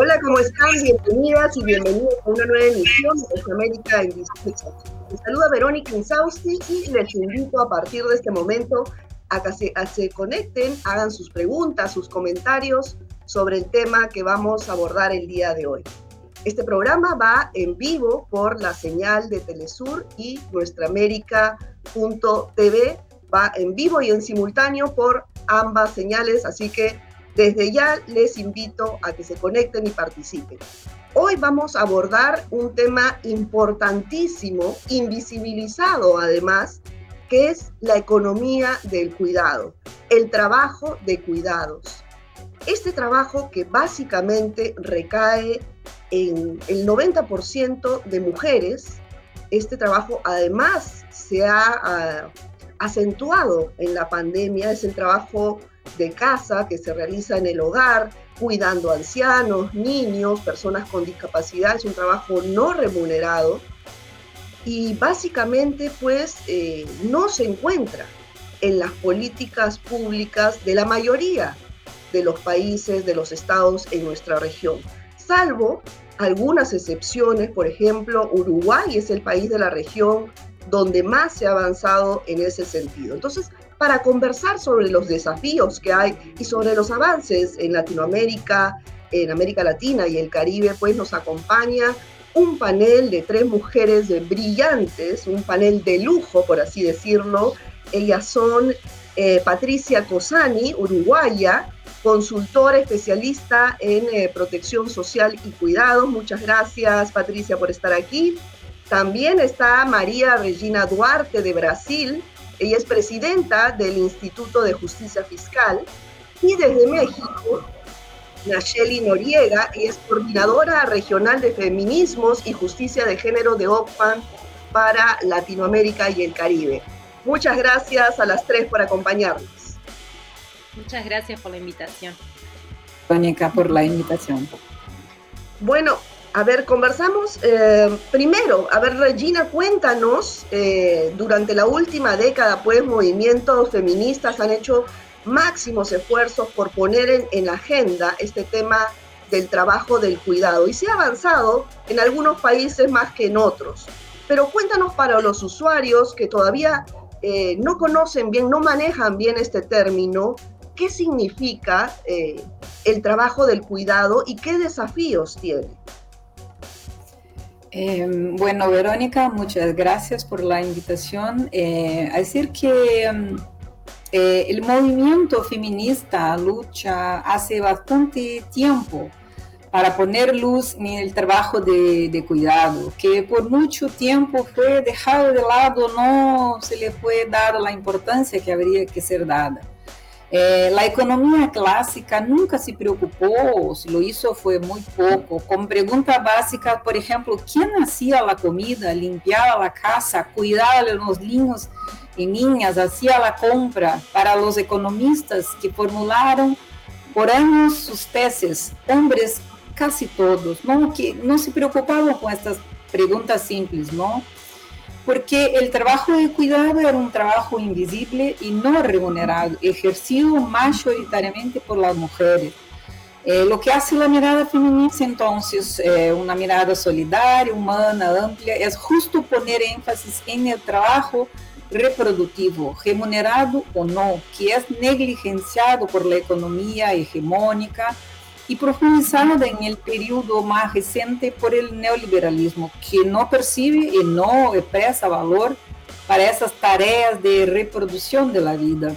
Hola, ¿cómo están? Bienvenidas y bienvenidos a una nueva emisión de América en Discusión. Les saluda Verónica Insausti y les invito a partir de este momento a que se, a se conecten, hagan sus preguntas, sus comentarios sobre el tema que vamos a abordar el día de hoy. Este programa va en vivo por la señal de Telesur y nuestraamérica.tv. Va en vivo y en simultáneo por ambas señales, así que desde ya les invito a que se conecten y participen. Hoy vamos a abordar un tema importantísimo, invisibilizado además, que es la economía del cuidado, el trabajo de cuidados. Este trabajo que básicamente recae en el 90% de mujeres, este trabajo además se ha ah, acentuado en la pandemia, es el trabajo de casa que se realiza en el hogar, cuidando ancianos, niños, personas con discapacidad, es un trabajo no remunerado y básicamente pues eh, no se encuentra en las políticas públicas de la mayoría de los países, de los estados en nuestra región, salvo algunas excepciones, por ejemplo, Uruguay es el país de la región donde más se ha avanzado en ese sentido. Entonces, para conversar sobre los desafíos que hay y sobre los avances en Latinoamérica, en América Latina y el Caribe, pues nos acompaña un panel de tres mujeres brillantes, un panel de lujo, por así decirlo. Ellas son eh, Patricia Cosani, uruguaya, consultora especialista en eh, protección social y cuidados. Muchas gracias, Patricia, por estar aquí. También está María Regina Duarte de Brasil. Ella es presidenta del Instituto de Justicia Fiscal. Y desde México, Nacheli Noriega, y es coordinadora regional de feminismos y justicia de género de OCPAN para Latinoamérica y el Caribe. Muchas gracias a las tres por acompañarnos. Muchas gracias por la invitación. Tónica, por la invitación. Bueno, a ver, conversamos eh, primero, a ver, Regina, cuéntanos, eh, durante la última década, pues movimientos feministas han hecho máximos esfuerzos por poner en, la agenda este tema del trabajo del cuidado y se ha avanzado en algunos países más que en otros. Pero cuéntanos para los usuarios que todavía eh, no conocen bien, no manejan bien este término, qué significa eh, el trabajo del cuidado y qué desafíos tiene. Eh, bueno, Verónica, muchas gracias por la invitación. Eh, decir que um, eh, el movimiento feminista lucha hace bastante tiempo para poner luz en el trabajo de, de, cuidado, que por mucho tiempo fue dejado de lado, no se le fue dada la importancia que habría que ser dada. Eh, la economía clásica nunca se preocupó, si lo hizo fue muy poco, con preguntas básicas, por ejemplo, ¿quién hacía la comida, limpiaba la casa, cuidaba de los niños y niñas, hacía la compra? Para los economistas que formularon por años sus tesis, hombres casi todos, ¿no? que no se preocupaban con estas preguntas simples, ¿no? Porque el trabajo de cuidado era un trabajo invisible y no remunerado, ejercido mayoritariamente por las mujeres. Eh, lo que hace la mirada feminista entonces, eh, una mirada solidaria, humana, amplia, es justo poner énfasis en el trabajo reproductivo, remunerado o no, que es negligenciado por la economía hegemónica, y profundizada en el periodo más reciente por el neoliberalismo, que no percibe y no expresa valor para esas tareas de reproducción de la vida.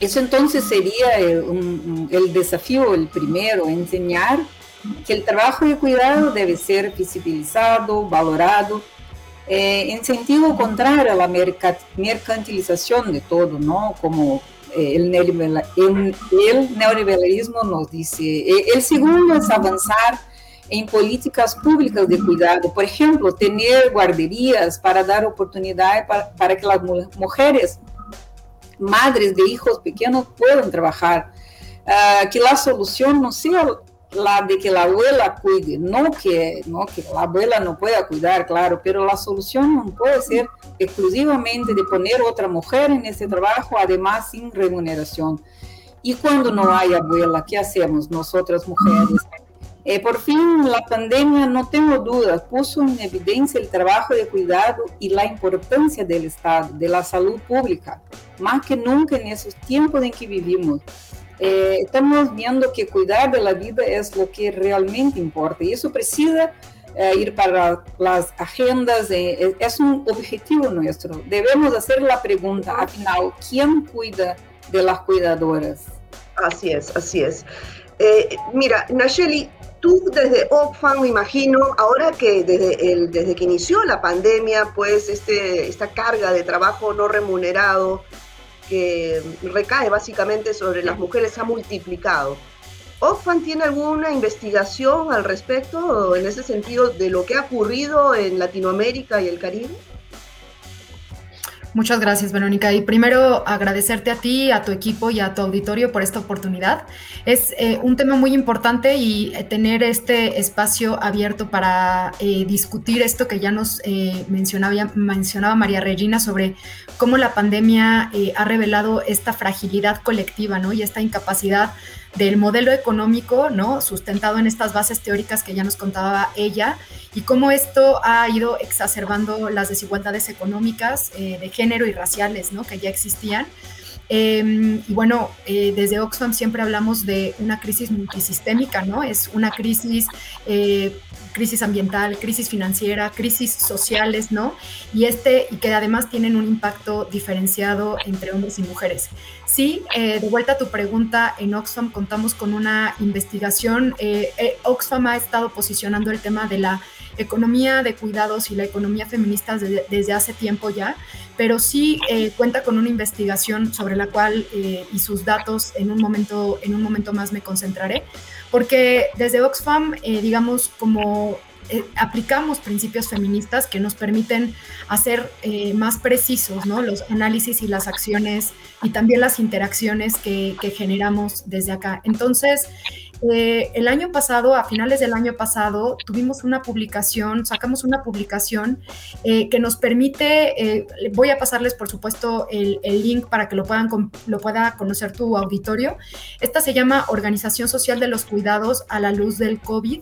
Eso entonces sería el, un, el desafío, el primero, enseñar que el trabajo de cuidado debe ser visibilizado, valorado, eh, en sentido contrario a la mercantilización de todo, ¿no? Como eh, el, neoliberalismo nos dice. Eh, el segundo es avanzar en políticas públicas de cuidado, por ejemplo, tener guarderías para dar oportunidad para, que las mujeres, madres de hijos pequeños, puedan trabajar. Uh, que la solución no sea la de que la abuela cuide, no que, no que la abuela no pueda cuidar, claro, pero la solución no puede ser exclusivamente de poner otra mujer en ese trabajo, además sin remuneración. Y cuando no hay abuela, ¿qué hacemos nosotras mujeres? Eh, por fin, la pandemia, no tengo dudas, puso en evidencia el trabajo de cuidado y la importancia del Estado, de la salud pública, más que nunca en esos tiempos en que vivimos. Eh, estamos viendo que cuidar de la vida es lo que realmente importa y eso precisa eh, ir para las agendas, es un objetivo nuestro. Debemos hacer la pregunta, al final, ¿quién cuida de las cuidadoras? Así es, así es. mira, Nayeli, Tú desde Oxfam, me imagino, ahora que desde, el, desde que inició la pandemia, pues este, esta carga de trabajo no remunerado que recae básicamente sobre las mujeres ha multiplicado. ¿Oxfam tiene alguna investigación al respecto en ese sentido de lo que ha ocurrido en Latinoamérica y el Caribe? Muchas gracias, Verónica. Y primero agradecerte a ti, a tu equipo y a tu auditorio por esta oportunidad. Es eh, un tema muy importante y eh, tener este espacio abierto para eh, discutir esto que ya nos mencionaba, mencionaba María Regina sobre cómo la pandemia ha revelado esta fragilidad colectiva ¿no? y esta incapacidad del modelo económico, ¿no? Sustentado en estas bases teóricas que ya nos contaba ella y cómo esto ha ido exacerbando las desigualdades económicas eh, de género y raciales, ¿no? Que ya existían. Em, y bueno, eh, desde Oxfam siempre hablamos de una crisis multisistémica, ¿no? Es una crisis eh, crisis ambiental, crisis financiera, crisis sociales, ¿no? Y, este, y que además tienen un impacto diferenciado entre hombres y mujeres. Sí, eh, de vuelta a tu pregunta, en Oxfam contamos con una investigación. Eh, eh, Oxfam ha estado posicionando el tema de la economía de cuidados y la economía feminista desde, hace tiempo ya, pero sí cuenta con una investigación sobre la cual y sus datos en un momento, en un momento más me concentraré porque desde Oxfam, eh, digamos, como eh, aplicamos principios feministas que nos permiten hacer eh, más precisos ¿no? los análisis y las acciones y también las interacciones que, que generamos desde acá. Entonces, eh, el año pasado, a finales del año pasado, tuvimos una publicación, sacamos una publicación eh, que nos permite, eh, voy a pasarles por supuesto el, link para que lo, puedan, lo pueda conocer tu auditorio. Esta se llama Organización Social de los Cuidados a la Luz del COVID.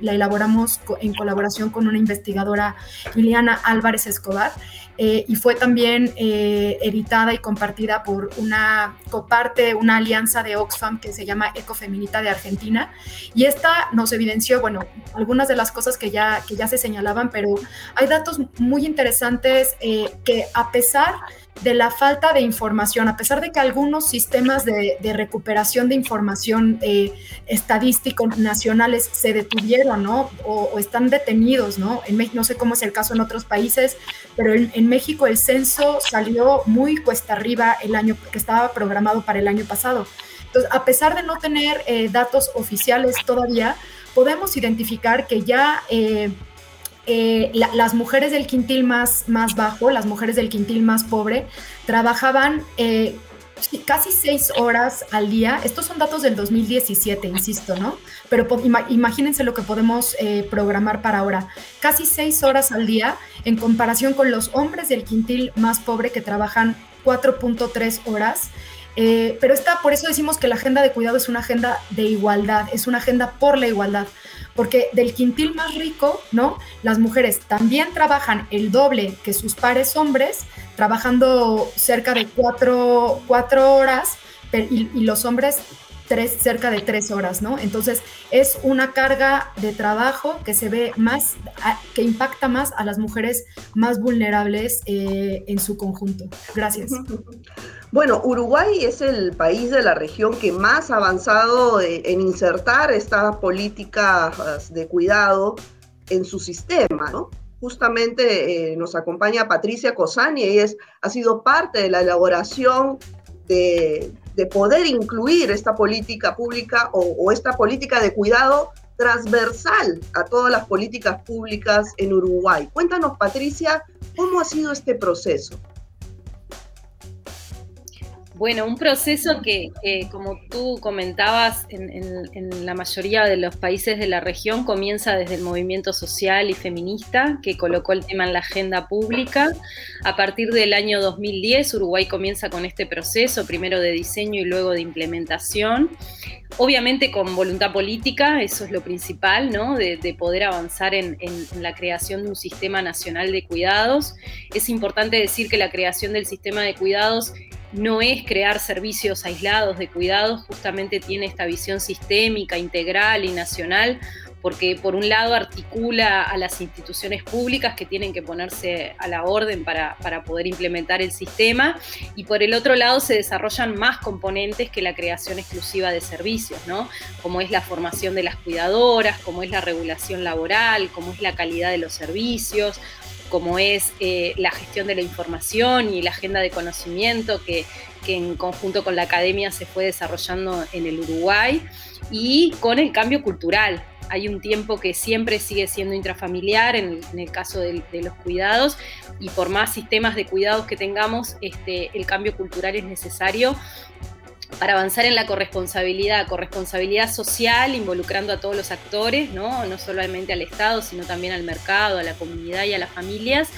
la elaboramos en colaboración con una investigadora, Liliana Álvarez Escobar. Eh, y fue también eh, editada y compartida por una coparte, una alianza de Oxfam que se llama Ecofeminita de Argentina. Y esta nos evidenció, bueno, algunas de las cosas que ya, que ya se señalaban, pero hay datos muy interesantes eh, que a pesar de la falta de información, a pesar de que algunos sistemas de, recuperación de información eh, estadísticos nacionales se detuvieron, ¿no? O, están detenidos, ¿no? En México, no sé cómo es el caso en otros países, pero en, México el censo salió muy cuesta arriba el año que estaba programado para el año pasado. Entonces, a pesar de no tener eh, datos oficiales todavía, podemos identificar que ya... Eh, eh, las mujeres del quintil más, más bajo, las mujeres del quintil más pobre, trabajaban eh, casi seis horas al día. Estos son datos del 2017, insisto, ¿no? Pero imagínense lo que podemos eh, programar para ahora. Casi seis horas al día en comparación con los hombres del quintil más pobre que trabajan 4.3 horas. pero está, por eso decimos que la agenda de cuidado es una agenda de igualdad, es una agenda por la igualdad porque del quintil más rico, ¿no? Las mujeres también trabajan el doble que sus pares hombres, trabajando cerca de cuatro, horas, y, los hombres tres, cerca de tres horas, ¿no? Entonces es una carga de trabajo que se ve más, que impacta más a las mujeres más vulnerables eh, en su conjunto. Gracias. Bueno, Uruguay es el país de la región que más ha avanzado en insertar estas políticas de cuidado en su sistema, ¿no? Justamente eh, nos acompaña Patricia Cosani, y es, ha sido parte de la elaboración de, poder incluir esta política pública o esta política de cuidado transversal a todas las políticas públicas en Uruguay. Cuéntanos, Patricia, ¿cómo ha sido este proceso? Bueno, un proceso que, como tú comentabas, en, la mayoría de los países de la región comienza desde el movimiento social y feminista, que colocó el tema en la agenda pública. A partir del año 2010, Uruguay comienza con este proceso, primero de diseño y luego de implementación. Obviamente con voluntad política, eso es lo principal, ¿no? De, poder avanzar en, la creación de un sistema nacional de cuidados. Es importante decir que la creación del sistema de cuidados no es crear servicios aislados de cuidados, justamente tiene esta visión sistémica, integral y nacional porque por un lado articula a las instituciones públicas que tienen que ponerse a la orden para, poder implementar el sistema, y por el otro lado se desarrollan más componentes que la creación exclusiva de servicios, ¿no? como es la formación de las cuidadoras, como es la regulación laboral, como es la calidad de los servicios, como es eh, la gestión de la información y la agenda de conocimiento que, que, en conjunto con la academia se fue desarrollando en el Uruguay y con el cambio cultural, hay un tiempo que siempre sigue siendo intrafamiliar en el, caso de, los cuidados y por más sistemas de cuidados que tengamos, este, el cambio cultural es necesario para avanzar en la corresponsabilidad, corresponsabilidad social, involucrando a todos los actores, ¿no? no solamente al Estado, sino también al mercado, a la comunidad y a las familias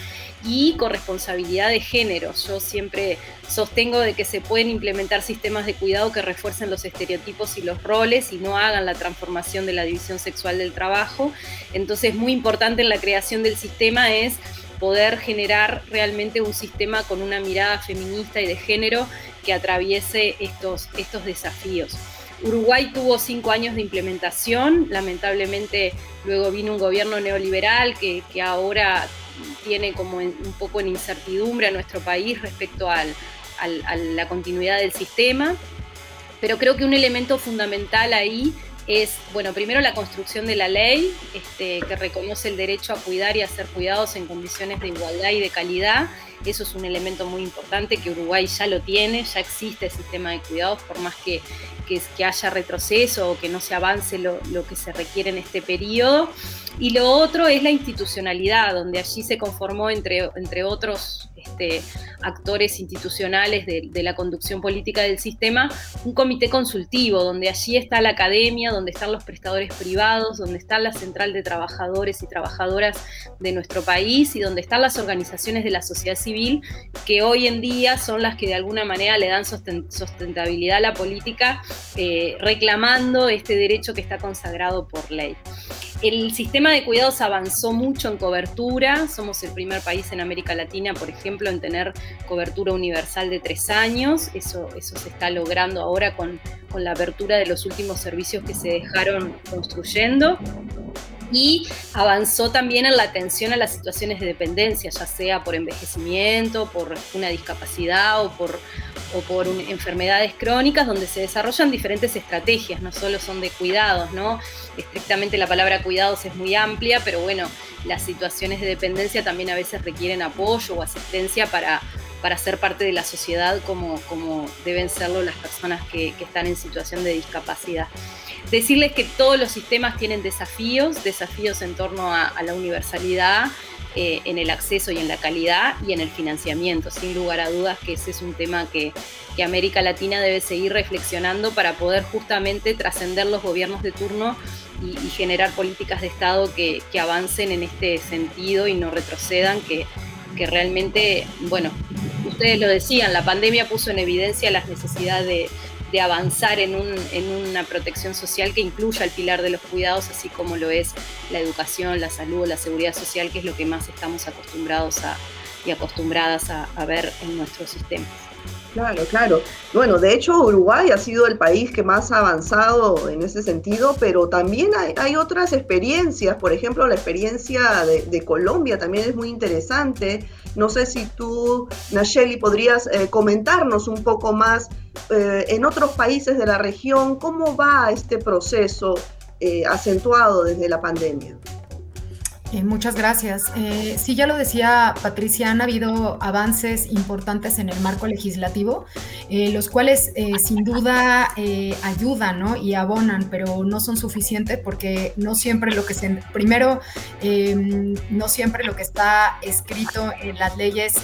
y corresponsabilidad de género. Yo siempre sostengo de que se pueden implementar sistemas de cuidado que refuercen los estereotipos y los roles y no hagan la transformación de la división sexual del trabajo. Entonces, muy importante en la creación del sistema es poder generar realmente un sistema con una mirada feminista y de género que atraviese estos, estos desafíos. Uruguay tuvo cinco años de implementación, lamentablemente luego vino un gobierno neoliberal que, que ahora tiene como un poco en incertidumbre a nuestro país respecto a la continuidad del sistema. Pero creo que un elemento fundamental ahí es, bueno, primero la construcción de la ley, este, que reconoce el derecho a cuidar y a ser cuidados en condiciones de igualdad y de calidad. Eso es un elemento muy importante que Uruguay ya lo tiene, ya existe el sistema de cuidados, por más que, que, haya retroceso o que no se avance lo, lo que se requiere en este periodo. Y lo otro es la institucionalidad, donde allí se conformó, entre, entre otros este, actores institucionales de, la conducción política del sistema, un comité consultivo, donde allí está la academia, donde están los prestadores privados, donde está la central de trabajadores y trabajadoras de nuestro país y donde están las organizaciones de la sociedad civil, que hoy en día son las que de alguna manera le dan sustentabilidad a la política, eh, reclamando este derecho que está consagrado por ley. El sistema de cuidados avanzó mucho en cobertura. Somos el primer país en América Latina, por ejemplo, en tener cobertura universal de tres años. Eso, eso se está logrando ahora con, con la apertura de los últimos servicios que se dejaron construyendo y avanzó también en la atención a las situaciones de dependencia, ya sea por envejecimiento, por una discapacidad o por, o por enfermedades crónicas, donde se desarrollan diferentes estrategias, no solo son de cuidados, ¿no? Estrictamente la palabra cuidados es muy amplia, pero bueno, las situaciones de dependencia también a veces requieren apoyo o asistencia para, para ser parte de la sociedad como, como deben serlo las personas que, están en situación de discapacidad. Decirles que todos los sistemas tienen desafíos, desafíos en torno a, la universalidad, eh, en el acceso y en la calidad y en el financiamiento. Sin lugar a dudas que ese es un tema que, América Latina debe seguir reflexionando para poder justamente trascender los gobiernos de turno y, generar políticas de Estado que, avancen en este sentido y no retrocedan, que realmente, bueno, ustedes lo decían, la pandemia puso en evidencia las necesidades de avanzar en, un, en una protección social que incluya el pilar de los cuidados, así como lo es la educación, la salud, la seguridad social, que es lo que más estamos acostumbrados a, y acostumbradas a, ver en nuestro sistema. Claro, claro. Bueno, de hecho Uruguay ha sido el país que más ha avanzado en ese sentido, pero también hay, otras experiencias, por ejemplo la experiencia de, Colombia también es muy interesante. No sé si tú, Nacheli, podrías eh, comentarnos un poco más eh, en otros países de la región, ¿cómo va este proceso eh, acentuado desde la pandemia? Eh, muchas gracias. Eh, sí, ya lo decía Patricia, han habido avances importantes en el marco legislativo, eh, los cuales sin duda ayudan y abonan, pero no son suficientes porque no siempre lo que se... Primero, em, no siempre lo que está escrito en las leyes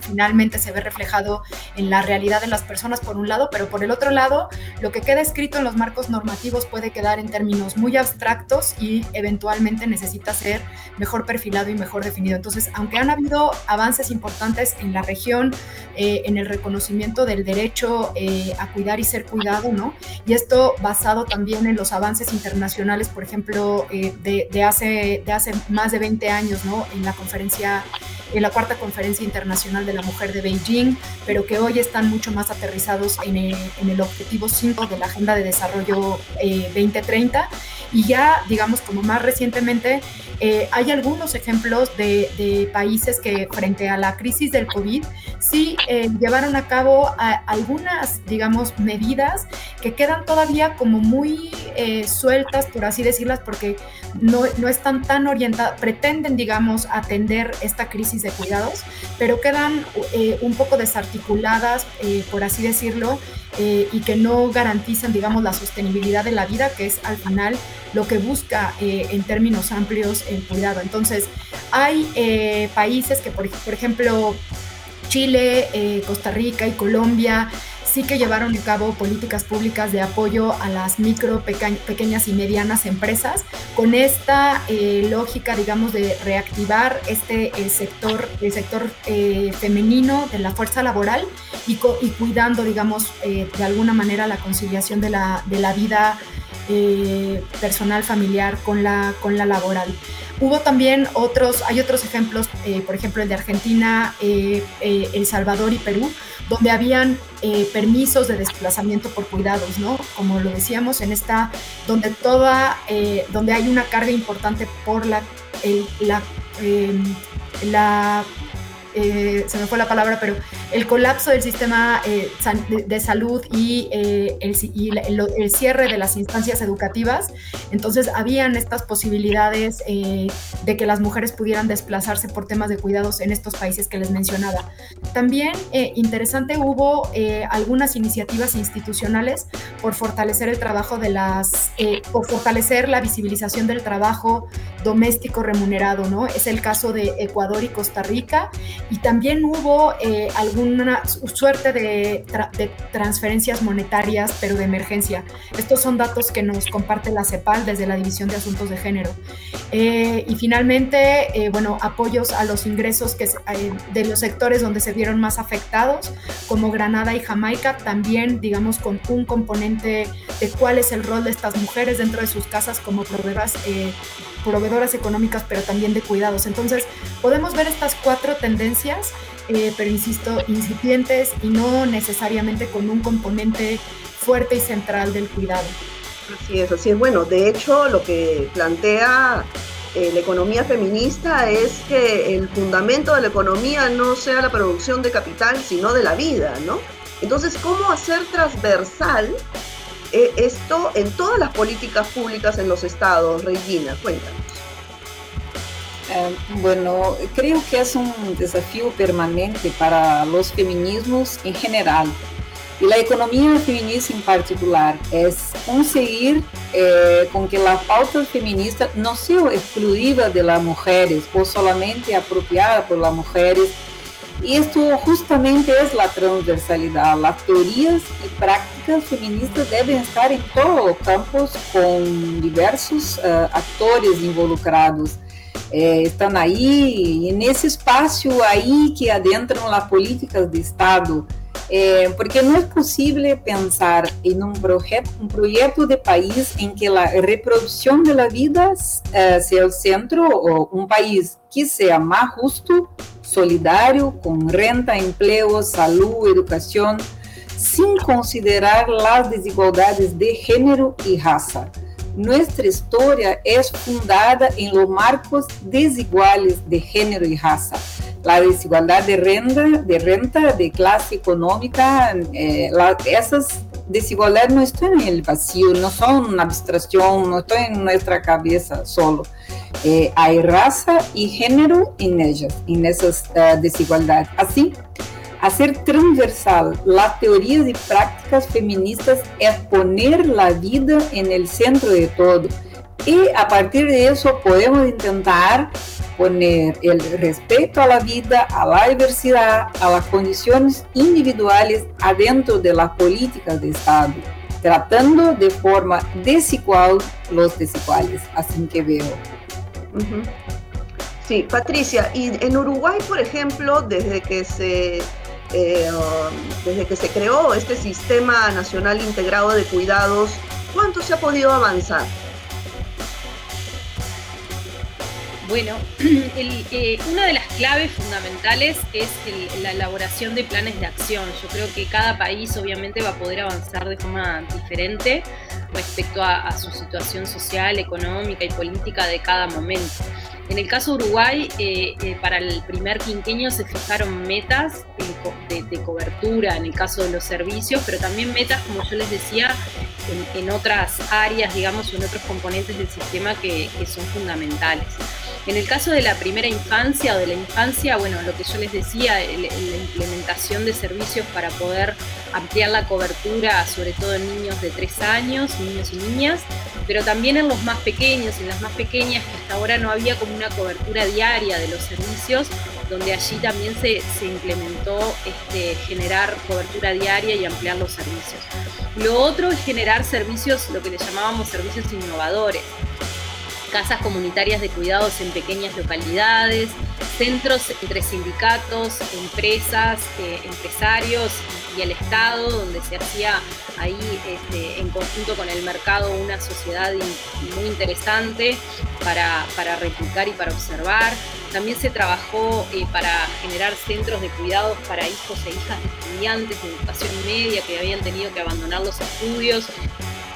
finalmente se ve reflejado en la realidad de las personas, por un lado, pero por el otro lado, lo que queda escrito en los marcos normativos puede quedar en términos muy abstractos y eventualmente necesita ser mejor perfilado y mejor definido. Entonces, aunque han habido avances importantes en la región, eh, en el reconocimiento del derecho eh, a cuidar y ser cuidado, ¿no? Y esto basado también en los avances internacionales, por ejemplo, eh, de, hace, de hace más de 20 años, ¿no? En la conferencia en la cuarta conferencia internacional de la mujer de Beijing, pero que hoy están mucho más aterrizados en el, en el objetivo 5 de la Agenda de Desarrollo 2030 y ya, digamos, como más recientemente, eh, hay algunos ejemplos de, países que frente a la crisis del COVID sí eh, llevaron a cabo algunas, digamos, medidas que quedan todavía como muy eh, sueltas, por así decirlas, porque no, no están tan orientadas, pretenden, digamos, atender esta crisis de cuidados, pero quedan un poco desarticuladas, por así decirlo, y que no garantizan, digamos, la sostenibilidad de la vida, que es al final lo que busca eh, en términos amplios el cuidado. Entonces, hay eh, países que, por, ejemplo, Chile, eh, Costa Rica y Colombia sí que llevaron a cabo políticas públicas de apoyo a las micro, pequeñas y medianas empresas con esta lógica, digamos, de reactivar este sector, el sector femenino de la fuerza laboral y, cuidando, digamos, de alguna manera la conciliación de la, de la vida eh, personal familiar con la, con la laboral. Hubo también otros, hay otros ejemplos, eh, por ejemplo el de Argentina, eh, El Salvador y Perú, donde habían permisos de desplazamiento por cuidados, ¿no? Como lo decíamos, en esta, donde toda, donde hay una carga importante por la, la, la se me fue la palabra, pero el colapso del sistema eh, de, salud y, eh, el, cierre de las instancias educativas. Entonces, habían estas posibilidades eh, de que las mujeres pudieran desplazarse por temas de cuidados en estos países que les mencionaba. También interesante hubo algunas iniciativas institucionales por fortalecer el trabajo de las, por fortalecer la visibilización del trabajo doméstico remunerado, ¿no? Es el caso de Ecuador y Costa Rica. Y también hubo algunos una suerte de, transferencias monetarias, pero de emergencia. Estos son datos que nos comparte la CEPAL desde la División de Asuntos de Género. Eh, y finalmente, eh, bueno, apoyos a los ingresos que, eh, de los sectores donde se vieron más afectados, como Granada y Jamaica, también, digamos, con un componente de cuál es el rol de estas mujeres dentro de sus casas como proveedoras proveedoras económicas, pero también de cuidados. Entonces, podemos ver estas cuatro tendencias eh, pero insisto, incipientes y no necesariamente con un componente fuerte y central del cuidado. Así es, así es. Bueno, de hecho, lo que plantea eh, la economía feminista es que el fundamento de la economía no sea la producción de capital, sino de la vida, ¿no? Entonces, ¿cómo hacer transversal esto en todas las políticas públicas en los estados? Regina, cuéntanos. Eh, bueno, creo que es un desafío permanente para los feminismos en general y la economía feminista en particular. Es conseguir eh, con que la pauta feminista no sea exclusiva de las mujeres o solamente apropiada por las mujeres. Y justamente es la transversalidad. Las teorías y prácticas feministas deben estar en todos los campos con diversos uh, actores involucrados é, estão aí, e nesse espaço aí que adentram as políticas de Estado, é, porque não é possível pensar em um projeto, um projeto de país em que a reprodução da vida é, seja o centro, ou um país que seja mais justo, solidário, com renda, emprego, saúde, educação, sem considerar as desigualdades de gênero e raça. Nuestra historia es fundada en los marcos desiguales de género y raza. La desigualdad de renta, de, renta, clase económica, eh, esas desigualdades no están en el vacío, no son una abstracción, no están en nuestra cabeza solo. Eh, hay raza y género en ellas, en esas uh, desigualdades. Así, hacer transversal las teorías y prácticas feministas es poner la vida en el centro de todo. Y a partir de eso podemos intentar poner el respeto a la vida, a la diversidad, a las condiciones individuales adentro de las políticas de Estado, tratando de forma desigual los desiguales, así que veo. Sí, Patricia, y en Uruguay, por ejemplo, desde que se eh, desde que se creó este sistema nacional integrado de cuidados, ¿cuánto se ha podido avanzar? Bueno, eh, una de las claves fundamentales es la elaboración de planes de acción. Yo creo que cada país obviamente va a poder avanzar de forma diferente respecto a, su situación social, económica y política de cada momento. En el caso de Uruguay, eh, eh, para el primer quinquenio se fijaron metas de, cobertura en el caso de los servicios, pero también metas, como yo les decía, en, otras áreas, digamos, en otros componentes del sistema que son fundamentales. En el caso de la primera infancia o de la infancia, bueno, lo que yo les decía, la implementación de servicios para poder ampliar la cobertura, sobre todo en niños de 3 años, niños y niñas, pero también en los más pequeños, en las más pequeñas, que hasta ahora no había como una cobertura diaria de los servicios, donde allí también se, implementó este, generar cobertura diaria y ampliar los servicios. Lo otro es generar servicios, lo que le llamábamos servicios innovadores casas comunitarias de cuidados en pequeñas localidades, centros entre sindicatos, empresas, eh, empresarios y el Estado, donde se hacía ahí este, en conjunto con el mercado una sociedad muy interesante para, para replicar y para observar. También se trabajó eh, para generar centros de cuidados para hijos e hijas de estudiantes de educación media que habían tenido que abandonar los estudios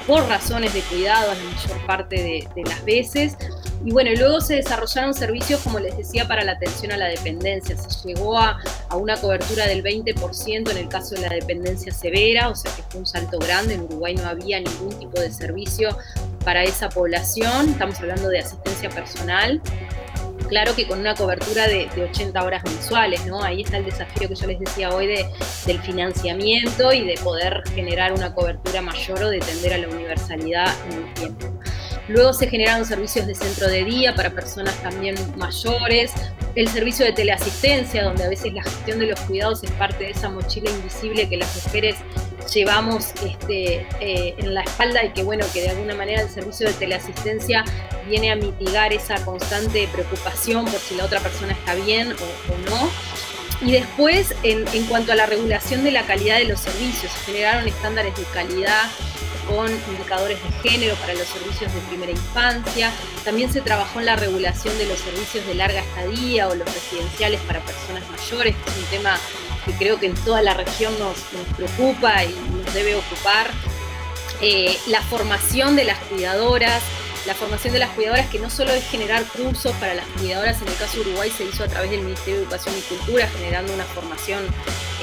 por razones de cuidado la mayor parte de, las veces. Y bueno, luego se desarrollaron servicios, como les decía, para la atención a la dependencia. Se llegó a, a, una cobertura del 20% en el caso de la dependencia severa, o sea que fue un salto grande. En Uruguay no había ningún tipo de servicio para esa población. Estamos hablando de asistencia personal claro que con una cobertura de, 80 horas mensuales, ¿no? Ahí está el desafío que yo les decía hoy de, del financiamiento y de poder generar una cobertura mayor o de tender a la universalidad en el tiempo. Luego se generaron servicios de centro de día para personas también mayores, el servicio de teleasistencia, donde a veces la gestión de los cuidados es parte de esa mochila invisible que las mujeres llevamos este, eh, en la espalda y que bueno, que de alguna manera el servicio de teleasistencia viene a mitigar esa constante preocupación por si la otra persona está bien o, no. Y después, en, en, cuanto a la regulación de la calidad de los servicios, se generaron estándares de calidad con indicadores de género para los servicios de primera infancia. También se trabajó en la regulación de los servicios de larga estadía o los residenciales para personas mayores, que es un tema que creo que en toda la región nos, preocupa y nos debe ocupar. Eh, la formación de las cuidadoras, la formación de las cuidadoras que no solo es generar cursos para las cuidadoras, en el caso de Uruguay se hizo a través del Ministerio de Educación y Cultura, generando una formación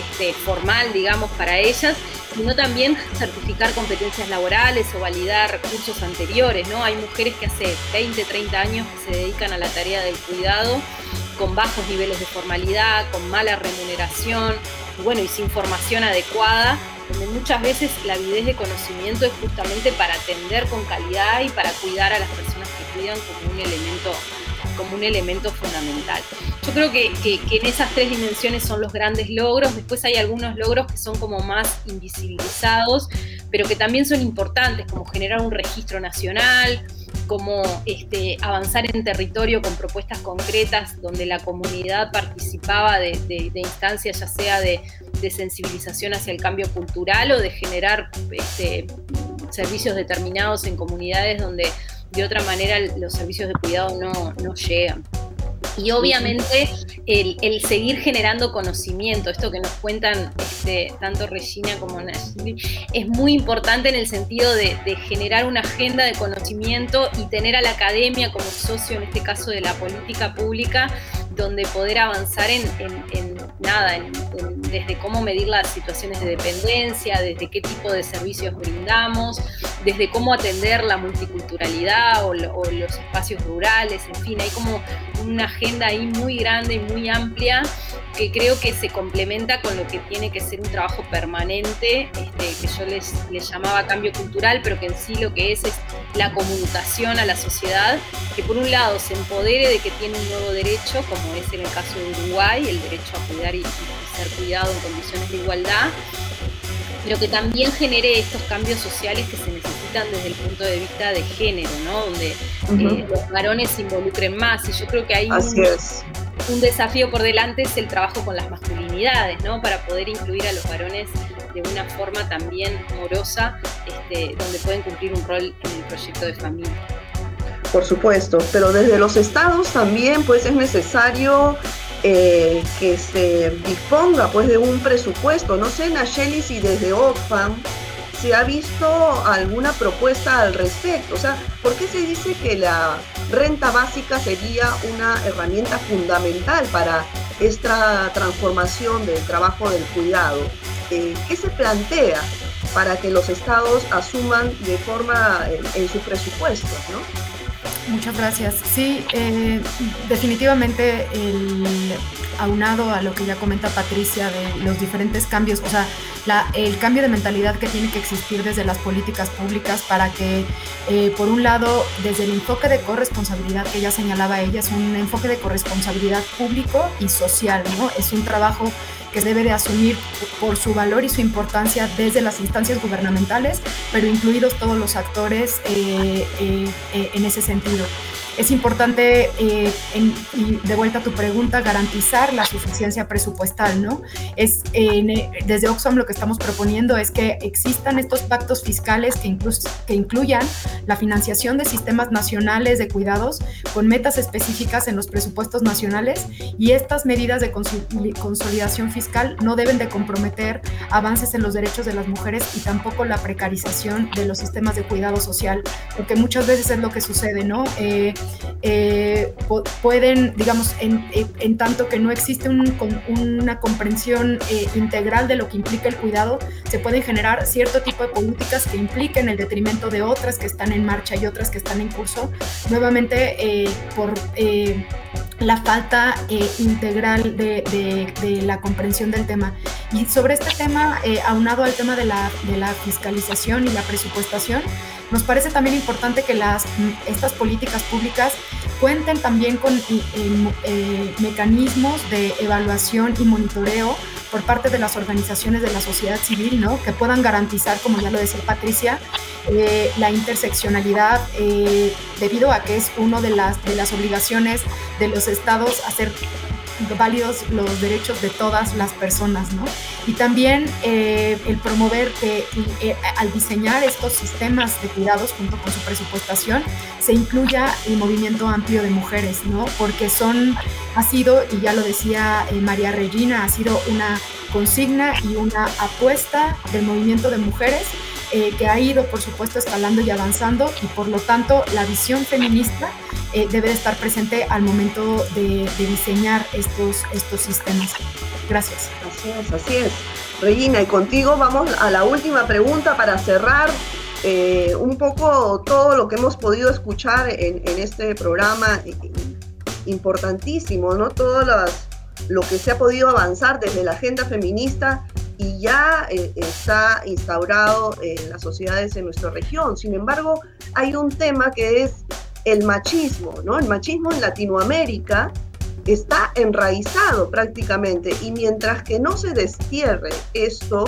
este, formal, digamos, para ellas, sino también certificar competencias laborales o validar cursos anteriores, ¿no? Hay mujeres que hace 20, 30 años que se dedican a la tarea del cuidado con bajos niveles de formalidad, con mala remuneración, bueno, y sin formación adecuada, donde muchas veces la avidez de conocimiento es justamente para atender con calidad y para cuidar a las personas que cuidan como un elemento, como un elemento fundamental. Yo creo que, que, en esas tres dimensiones son los grandes logros, después hay algunos logros que son como más invisibilizados, pero que también son importantes, como generar un registro nacional, como este, avanzar en territorio con propuestas concretas donde la comunidad participaba de, instancias ya sea de, sensibilización hacia el cambio cultural o de generar este, servicios determinados en comunidades donde de otra manera los servicios de cuidado no, no llegan. Y obviamente el, seguir generando conocimiento, esto que nos cuentan este, tanto Regina como Nashville, es muy importante en el sentido de, generar una agenda de conocimiento y tener a la academia como socio, en este caso de la política pública, donde poder avanzar en, nada, desde cómo medir las situaciones de dependencia, desde qué tipo de servicios brindamos, desde cómo atender la multiculturalidad o, los espacios rurales, en fin, hay como una agenda ahí muy grande y muy amplia que creo que se complementa con lo que tiene que ser un trabajo permanente, este, que yo les, les llamaba cambio cultural, pero que en sí lo que es es la comunicación a la sociedad, que por un lado se empodere de que tiene un nuevo derecho, como es en el caso de Uruguay, el derecho a cuidar y, ser cuidado en condiciones de igualdad, pero que también genere estos cambios sociales que se necesitan desde el punto de vista de género, ¿no? Donde eh, los varones se involucren más. Y yo creo que hay un, desafío por delante es el trabajo con las masculinidades, ¿no? Para poder incluir a los varones de una forma también amorosa, este, donde pueden cumplir un rol en el proyecto de familia por supuesto, pero desde los estados también pues es necesario eh, que se disponga pues de un presupuesto. No sé, Nacheli, si desde Oxfam se ha visto alguna propuesta al respecto. O sea, ¿por qué se dice que la renta básica sería una herramienta fundamental para esta transformación del trabajo del cuidado? Eh, ¿Qué se plantea para que los estados asuman de forma en, en sus presupuestos? ¿no? Muchas gracias. Sí, eh, definitivamente el aunado a lo que ya comenta Patricia de los diferentes cambios, o sea, el cambio de mentalidad que tiene que existir desde las políticas públicas para que, eh, por un lado, desde el enfoque de corresponsabilidad que ya señalaba ella, es un enfoque de corresponsabilidad público y social, ¿no? Es un trabajo que debe de asumir por su valor y su importancia desde las instancias gubernamentales, pero incluidos todos los actores eh, eh, eh, en ese sentido es importante, eh, y de vuelta a tu pregunta, garantizar la suficiencia presupuestal, ¿no? Es, desde Oxfam lo que estamos proponiendo es que existan estos pactos fiscales que, que incluyan la financiación de sistemas nacionales de cuidados con metas específicas en los presupuestos nacionales y estas medidas de consolidación fiscal no deben de comprometer avances en los derechos de las mujeres y tampoco la precarización de los sistemas de cuidado social, porque muchas veces es lo que sucede, ¿no? Eh, eh, pueden, digamos, en, tanto que no existe una comprensión eh, integral de lo que implica el cuidado, se pueden generar cierto tipo de políticas que impliquen el detrimento de otras que están en marcha y otras que están en curso, nuevamente eh, por la falta integral de, la comprensión del tema. Y sobre este tema, aunado al tema de la, de la fiscalización y la presupuestación, nos parece también importante que las, estas políticas públicas cuenten también con eh, eh, mecanismos de evaluación y monitoreo por parte de las organizaciones de la sociedad civil, ¿no? que puedan garantizar, como ya lo decía Patricia, eh, la interseccionalidad, debido a que es una de las, de las obligaciones de los estados hacer válidos los derechos de todas las personas, ¿no? Y también eh, el promover que eh, al diseñar estos sistemas de cuidados junto con su presupuestación se incluya el movimiento amplio de mujeres, ¿no? Porque son, ha sido, y ya lo decía eh, María Regina, ha sido una consigna y una apuesta del movimiento de mujeres que ha ido, por supuesto, escalando y avanzando y por lo tanto la visión feminista eh, debe de estar presente al momento de, diseñar estos, estos sistemas. Gracias. Así es, así es. Regina, y contigo vamos a la última pregunta para cerrar eh, un poco todo lo que hemos podido escuchar en, este programa eh, importantísimo, ¿no? Todo lo que se ha podido avanzar desde la agenda feminista y ya está instaurado en las sociedades en nuestra región. Sin embargo, hay un tema que es el machismo, ¿no? El machismo en Latinoamérica está enraizado prácticamente y mientras que no se destierre esto,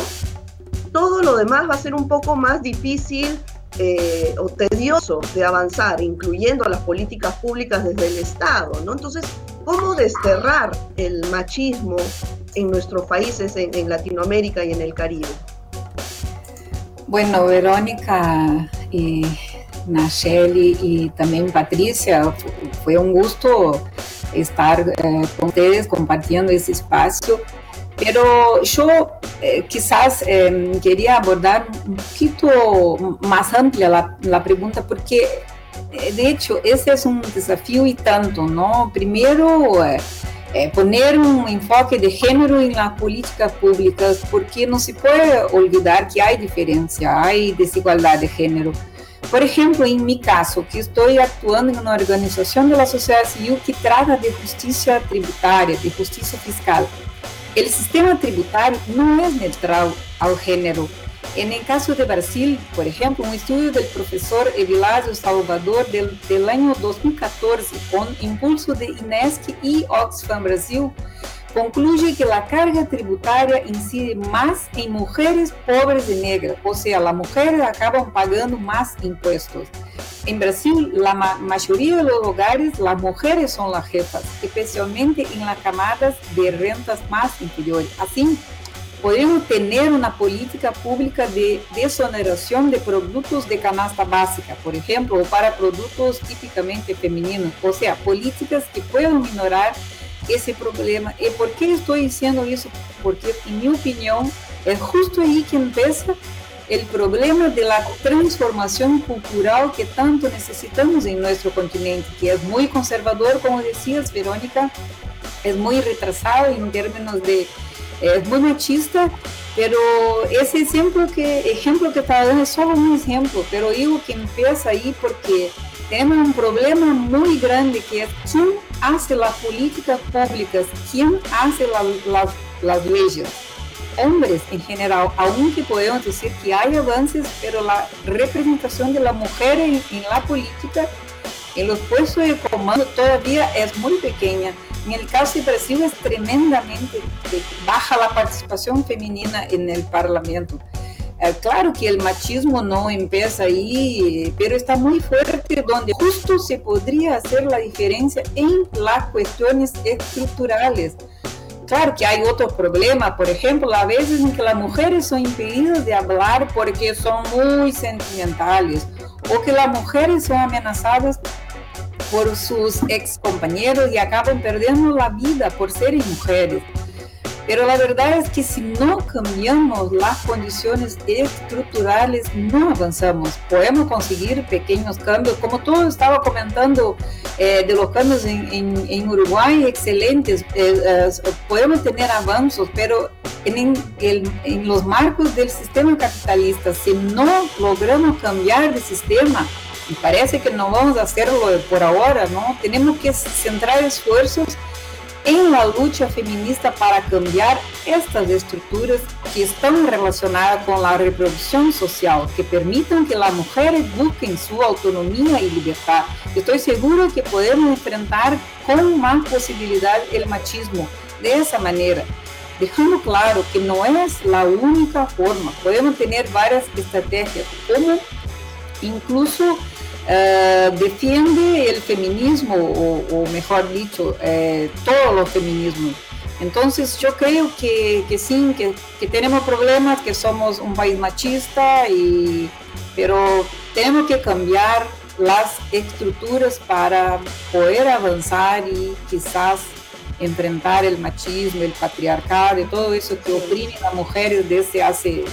todo lo demás va a ser un poco más difícil eh, o tedioso de avanzar, incluyendo las políticas públicas desde el Estado, ¿no? Entonces, ¿cómo desterrar el machismo en nuestros países, en, Latinoamérica y en el Caribe? Bueno, Verónica, eh, Nacheli y también Patricia. Fue un gusto estar eh, con ustedes compartiendo ese espacio. Pero yo eh, quizás em, quería abordar un poquito más amplia la, la pregunta porque eh, de hecho ese es un desafío y tanto, ¿no? Primero eh, poner un enfoque de género en las políticas públicas, porque no se puede olvidar que hay diferencia, hay desigualdad de género. Por ejemplo, en mi caso, que estoy actuando en una organización de la sociedad civil que trata de justicia tributaria, de justicia fiscal. El sistema tributario no es neutral al género. En el caso de Brasil, por ejemplo, un estudio del profesor Evilásio Salvador del, del año 2014, con impulso de INESC y Oxfam Brasil, concluye que la carga tributaria incide más en mujeres pobres y negras, o sea, las mujeres acaban pagando más impuestos. En Brasil, la ma mayoría de los hogares, las mujeres son las jefas, especialmente en las camadas de rentas más inferiores. Así, podemos tener una política pública de desoneración de productos de canasta básica, por ejemplo, o para productos típicamente femeninos, o sea, políticas que puedan minorar ese problema. ¿Y por qué estoy diciendo eso? Porque, en mi opinión, es justo ahí que empieza el problema de la transformación cultural que tanto necesitamos en nuestro continente, que es muy conservador, como decías, Verónica, es muy retrasado en términos de, es muy machista, pero ese ejemplo que, ejemplo que estaba dando es solo un ejemplo, pero digo que empieza ahí porque tenemos un problema muy grande que es quién hace las políticas públicas, quién hace las leyes. Hombres en general, aunque podemos decir que hay avances, pero la representación de la mujer en, la política, en los puestos de comando todavía es muy pequeña. En el caso de Brasil es tremendamente baja la participación femenina en el Parlamento. Eh, claro que el machismo no empieza ahí, pero está muy fuerte, donde justo se podría hacer la diferencia en las cuestiones estructurales. Claro que hay otro problema, por ejemplo, a veces en que las mujeres son impedidas de hablar porque son muy sentimentales o que las mujeres son amenazadas por sus ex compañeros y acaban perdiendo la vida por ser mujeres. Pero la verdad es que si no cambiamos las condiciones estructurales, no avanzamos. Podemos conseguir pequeños cambios, como tú estaba comentando eh, de los cambios en, en, Uruguay, excelentes. Eh, eh, podemos tener avances, pero en, en los marcos del sistema capitalista, si no logramos cambiar de sistema, y parece que no vamos a hacerlo por ahora, ¿no? Tenemos que centrar esfuerzos en la lucha feminista para cambiar estas estructuras que están relacionadas con la reproducción social, que permitan que las mujeres busquen su autonomía y libertad. Estoy seguro que podemos enfrentar con más posibilidad el machismo de esa manera, dejando claro que no es la única forma. Podemos tener varias estrategias, como incluso eh, defiende el feminismo, o, mejor dicho, eh, todos los feminismos. Entonces yo creo que, que sí, que, que, tenemos problemas, que somos un país machista, y, pero tenemos que cambiar las estructuras para poder avanzar y quizás enfrentar el machismo, el patriarcado y todo eso que oprime a las mujeres desde hace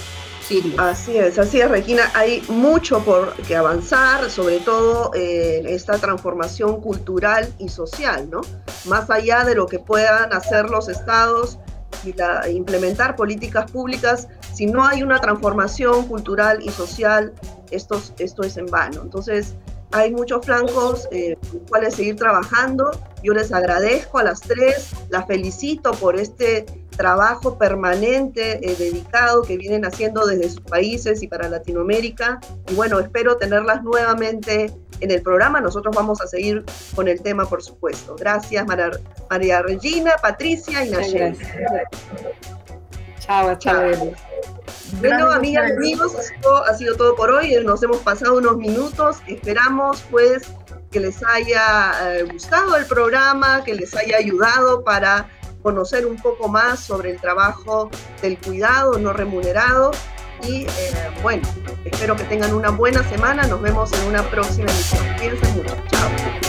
Así es, así es, Regina. Hay mucho por que avanzar, sobre todo en esta transformación cultural y social, ¿no? Más allá de lo que puedan hacer los estados y la, implementar políticas públicas, si no hay una transformación cultural y social, esto, esto es en vano. Entonces, hay muchos flancos eh, los cuales seguir trabajando. Yo les agradezco a las tres, las felicito por este trabajo permanente, eh, dedicado que vienen haciendo desde sus países y para Latinoamérica. Y bueno, espero tenerlas nuevamente en el programa. Nosotros vamos a seguir con el tema, por supuesto. Gracias, María, Regina, Patricia y Nayeli. Chao, chao. Bueno, amigas y amigos, ha sido, todo por hoy. Nos hemos pasado unos minutos. Esperamos, pues, que les haya eh, gustado el programa, que les haya ayudado para conocer un poco más sobre el trabajo del cuidado no remunerado. Y eh, bueno, espero que tengan una buena semana. Nos vemos en una próxima emisión. Cuídense mucho. Chao.